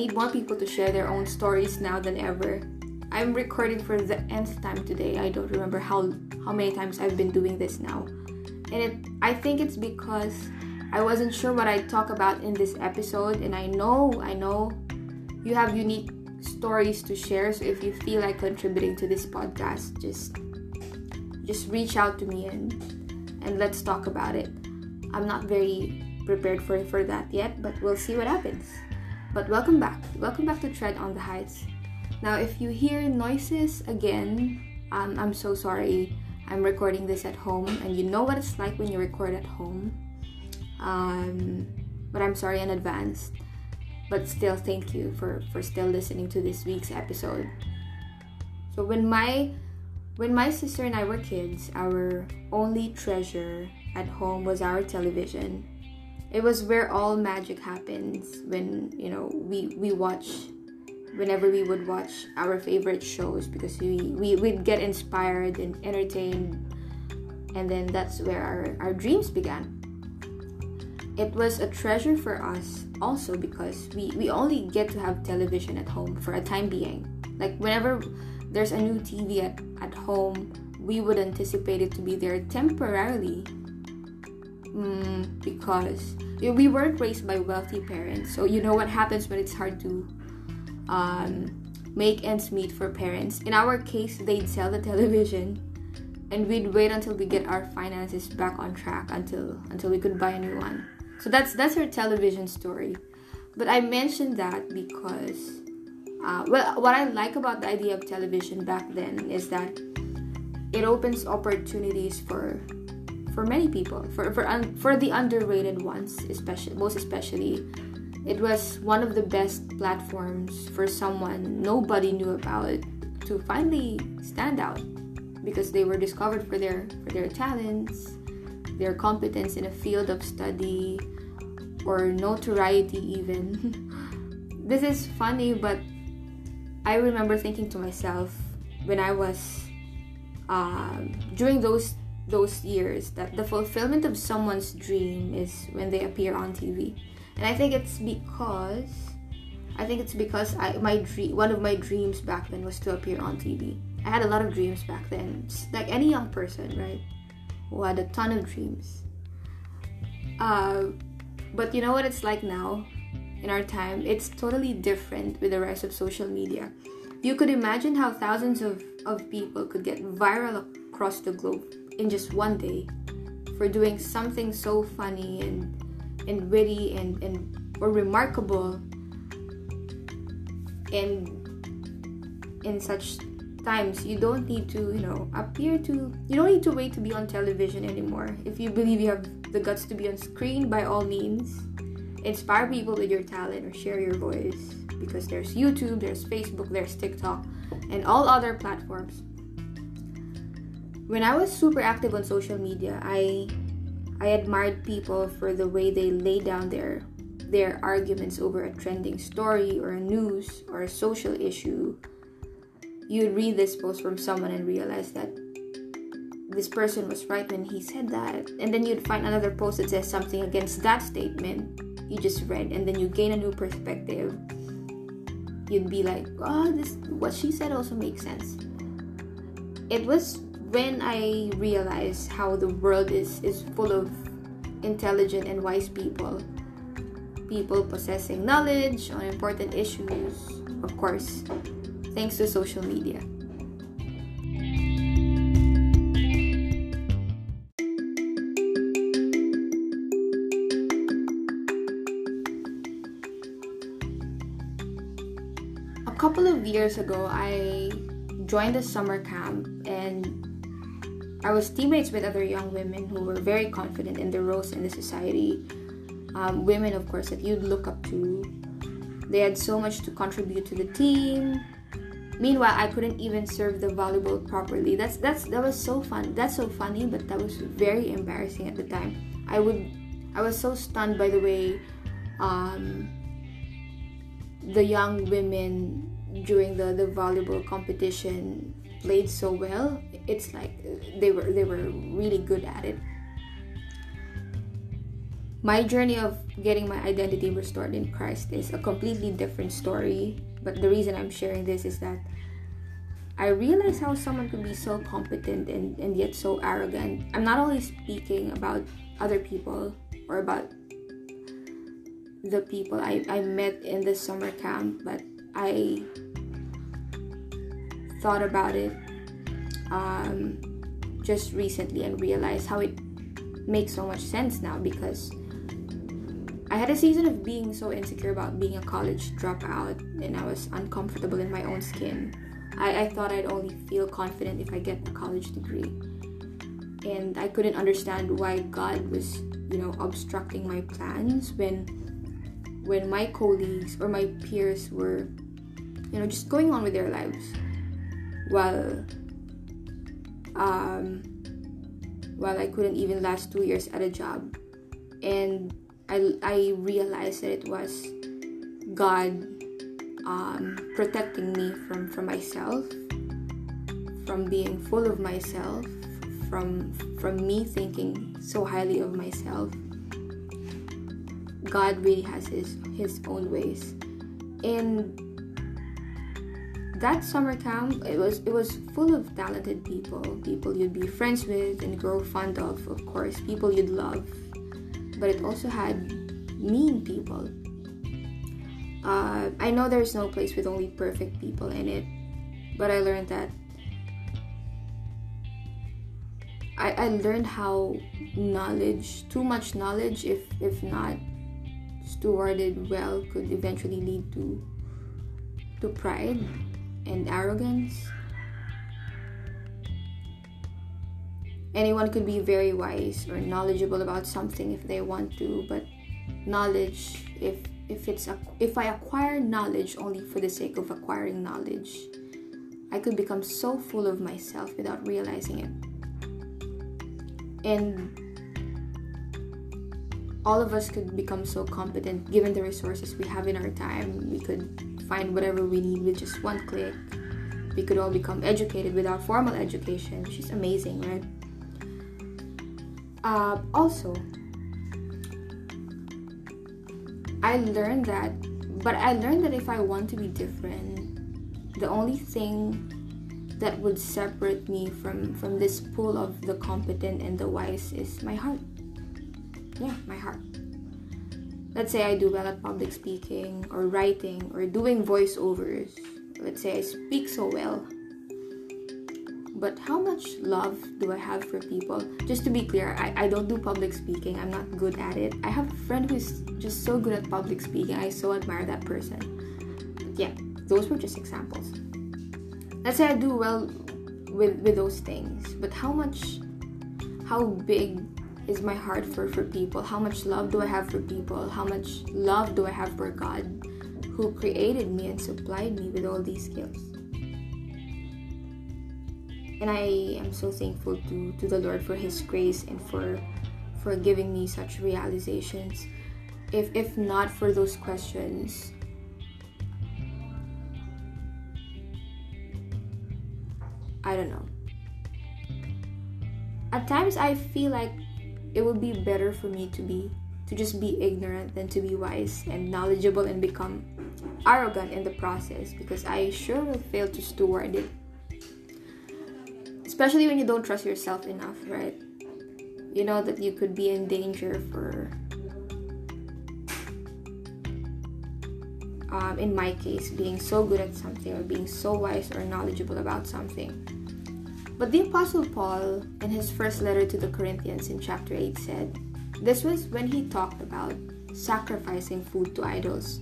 need more people to share their own stories now than ever. I'm recording for the nth time today. I don't remember how how many times I've been doing this now. And it I think it's because I wasn't sure what I'd talk about in this episode and I know I know you have unique stories to share so if you feel like contributing to this podcast just just reach out to me and and let's talk about it. I'm not very prepared for for that yet, but we'll see what happens. But welcome back. Welcome back to Tread on the Heights. Now, if you hear noises again, um, I'm so sorry. I'm recording this at home, and you know what it's like when you record at home. Um, but I'm sorry in advance. But still, thank you for for still listening to this week's episode. So when my when my sister and I were kids, our only treasure at home was our television. It was where all magic happens when, you know, we we watch whenever we would watch our favorite shows because we, we would get inspired and entertained. And then that's where our, our dreams began. It was a treasure for us also because we, we only get to have television at home for a time being. Like whenever there's a new tv at, at home we would anticipate it to be there temporarily mm, because we weren't raised by wealthy parents so you know what happens when it's hard to um, make ends meet for parents. In our case, they'd sell the television, and we'd wait until we get our finances back on track until until we could buy a new one. So that's that's our television story. But I mentioned that because, uh, well, what I like about the idea of television back then is that it opens opportunities for for many people, for for un, for the underrated ones, especially most especially it was one of the best platforms for someone nobody knew about to finally stand out because they were discovered for their for their talents, their competence in a field of study or notoriety even. this is funny but I remember thinking to myself when I was um, during those those years that the fulfillment of someone's dream is when they appear on TV and I think it's because I think it's because I my dream one of my dreams back then was to appear on TV. I had a lot of dreams back then, like any young person, right? Who had a ton of dreams. Uh, but you know what it's like now in our time? It's totally different with the rise of social media. You could imagine how thousands of, of people could get viral across the globe in just one day for doing something so funny and and witty and, and or remarkable and in such times. You don't need to you know appear to you don't need to wait to be on television anymore. If you believe you have the guts to be on screen by all means inspire people with your talent or share your voice because there's youtube there's facebook there's tiktok and all other platforms when i was super active on social media i I admired people for the way they lay down their their arguments over a trending story or a news or a social issue. You'd read this post from someone and realize that this person was right when he said that. And then you'd find another post that says something against that statement you just read, and then you gain a new perspective. You'd be like, oh, this what she said also makes sense. It was when I realized how the world is, is full of intelligent and wise people, people possessing knowledge on important issues, of course, thanks to social media. A couple of years ago, I joined a summer camp and I was teammates with other young women who were very confident in their roles in the society. Um, women, of course, that you'd look up to. They had so much to contribute to the team. Meanwhile, I couldn't even serve the volleyball properly. That's that's that was so fun. That's so funny, but that was very embarrassing at the time. I would, I was so stunned by the way, um, the young women during the the volleyball competition played so well it's like they were they were really good at it my journey of getting my identity restored in Christ is a completely different story. But the reason I'm sharing this is that I realize how someone could be so competent and, and yet so arrogant. I'm not only speaking about other people or about the people I, I met in the summer camp, but I thought about it um, just recently and realized how it makes so much sense now because I had a season of being so insecure about being a college dropout and I was uncomfortable in my own skin. I, I thought I'd only feel confident if I get a college degree. And I couldn't understand why God was, you know, obstructing my plans when when my colleagues or my peers were, you know, just going on with their lives while um while I couldn't even last two years at a job. And I, I realized that it was God um, protecting me from, from myself, from being full of myself, from from me thinking so highly of myself. God really has his his own ways. And that summer camp it was it was full of talented people, people you'd be friends with and grow fond of, of course, people you'd love but it also had mean people. Uh, I know there's no place with only perfect people in it, but I learned that I, I learned how knowledge, too much knowledge, if if not stewarded well, could eventually lead to to pride and arrogance. Anyone could be very wise or knowledgeable about something if they want to but knowledge if if it's a, if i acquire knowledge only for the sake of acquiring knowledge i could become so full of myself without realizing it. And all of us could become so competent given the resources we have in our time we could find whatever we need with just one click. We could all become educated without formal education. Which is amazing right? Uh, also, I learned that, but I learned that if I want to be different, the only thing that would separate me from from this pool of the competent and the wise is my heart. Yeah, my heart. Let's say I do well at public speaking or writing or doing voiceovers. Let's say I speak so well but how much love do I have for people? Just to be clear, I, I don't do public speaking. I'm not good at it. I have a friend who's just so good at public speaking. I so admire that person. But yeah, those were just examples. Let's say I do well with with those things, but how much how big is my heart for for people? How much love do I have for people? How much love do I have for God who created me and supplied me with all these skills? and I am so thankful to to the Lord for His grace and for for giving me such realizations. If if not for those questions, I don't know. At times I feel like it would be better for me to be to just be ignorant than to be wise and knowledgeable and become arrogant in the process because I sure will fail to steward it especially when you don't trust yourself enough, right? You know that you could be in danger for um, in my case, being so good at something or being so wise or knowledgeable about something. But the Apostle Paul, in his first letter to the Corinthians in chapter 8, said, This was when he talked about sacrificing food to idols,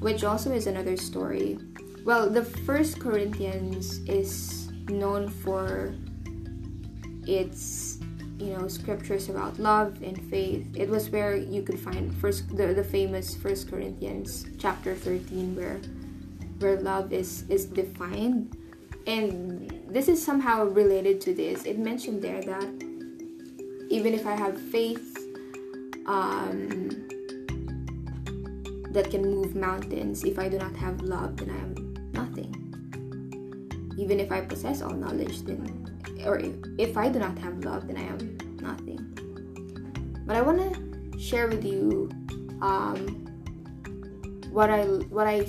which also is another story. Well, the first Corinthians is known for its you know scriptures about love and faith it was where you could find first the, the famous first corinthians chapter 13 where where love is is defined and this is somehow related to this it mentioned there that even if i have faith um, that can move mountains if i do not have love then i am nothing even if i possess all knowledge then or if, if I do not have love, then I am nothing. But I want to share with you um, what I what I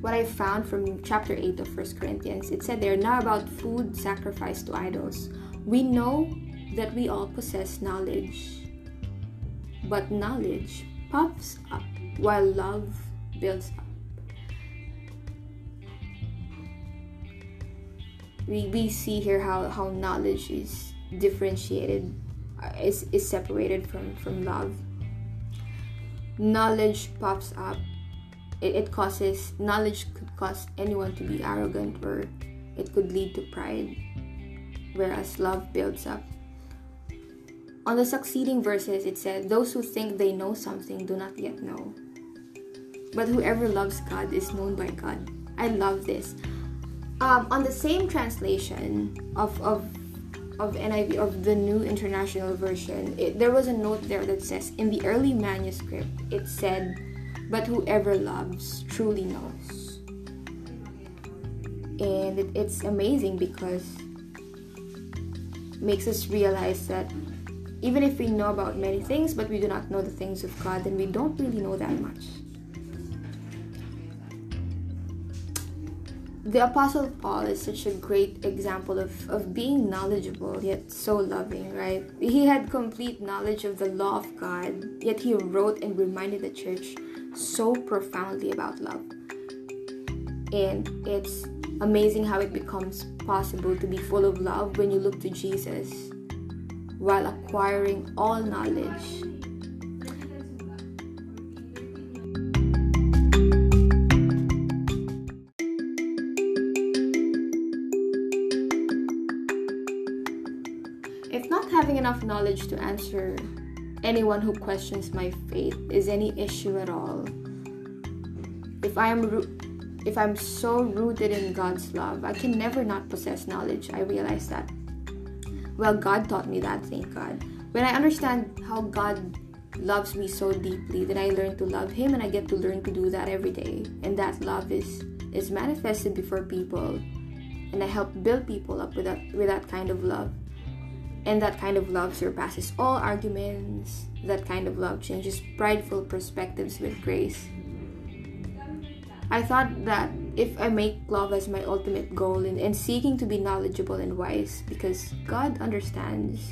what I found from chapter 8 of First Corinthians. It said there not about food sacrificed to idols. We know that we all possess knowledge, but knowledge puffs up while love builds up. We, we see here how, how knowledge is differentiated, uh, is, is separated from, from love. Knowledge pops up it, it causes knowledge could cause anyone to be arrogant or it could lead to pride whereas love builds up. On the succeeding verses it said those who think they know something do not yet know. But whoever loves god is known by god. I love this. Um, on the same translation of, of of NIV of the New International Version, it, there was a note there that says in the early manuscript it said but whoever loves truly knows. And it, it's amazing because it makes us realize that even if we know about many things but we do not know the things of God, then we don't really know that much. The Apostle Paul is such a great example of, of being knowledgeable yet so loving, right? He had complete knowledge of the law of God, yet he wrote and reminded the church so profoundly about love. And it's amazing how it becomes possible to be full of love when you look to Jesus while acquiring all knowledge. If not having enough knowledge to answer anyone who questions my faith is any issue at all. If I am ro- if I'm so rooted in God's love, I can never not possess knowledge. I realize that. Well, God taught me that, thank God. When I understand how God loves me so deeply, then I learn to love Him and I get to learn to do that every day. And that love is is manifested before people. And I help build people up with that with that kind of love. And that kind of love surpasses all arguments. That kind of love changes prideful perspectives with grace. I thought that if I make love as my ultimate goal and, and seeking to be knowledgeable and wise, because God understands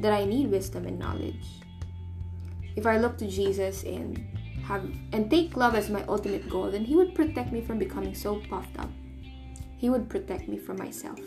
that I need wisdom and knowledge. If I look to Jesus and have and take love as my ultimate goal, then He would protect me from becoming so puffed up. He would protect me from myself.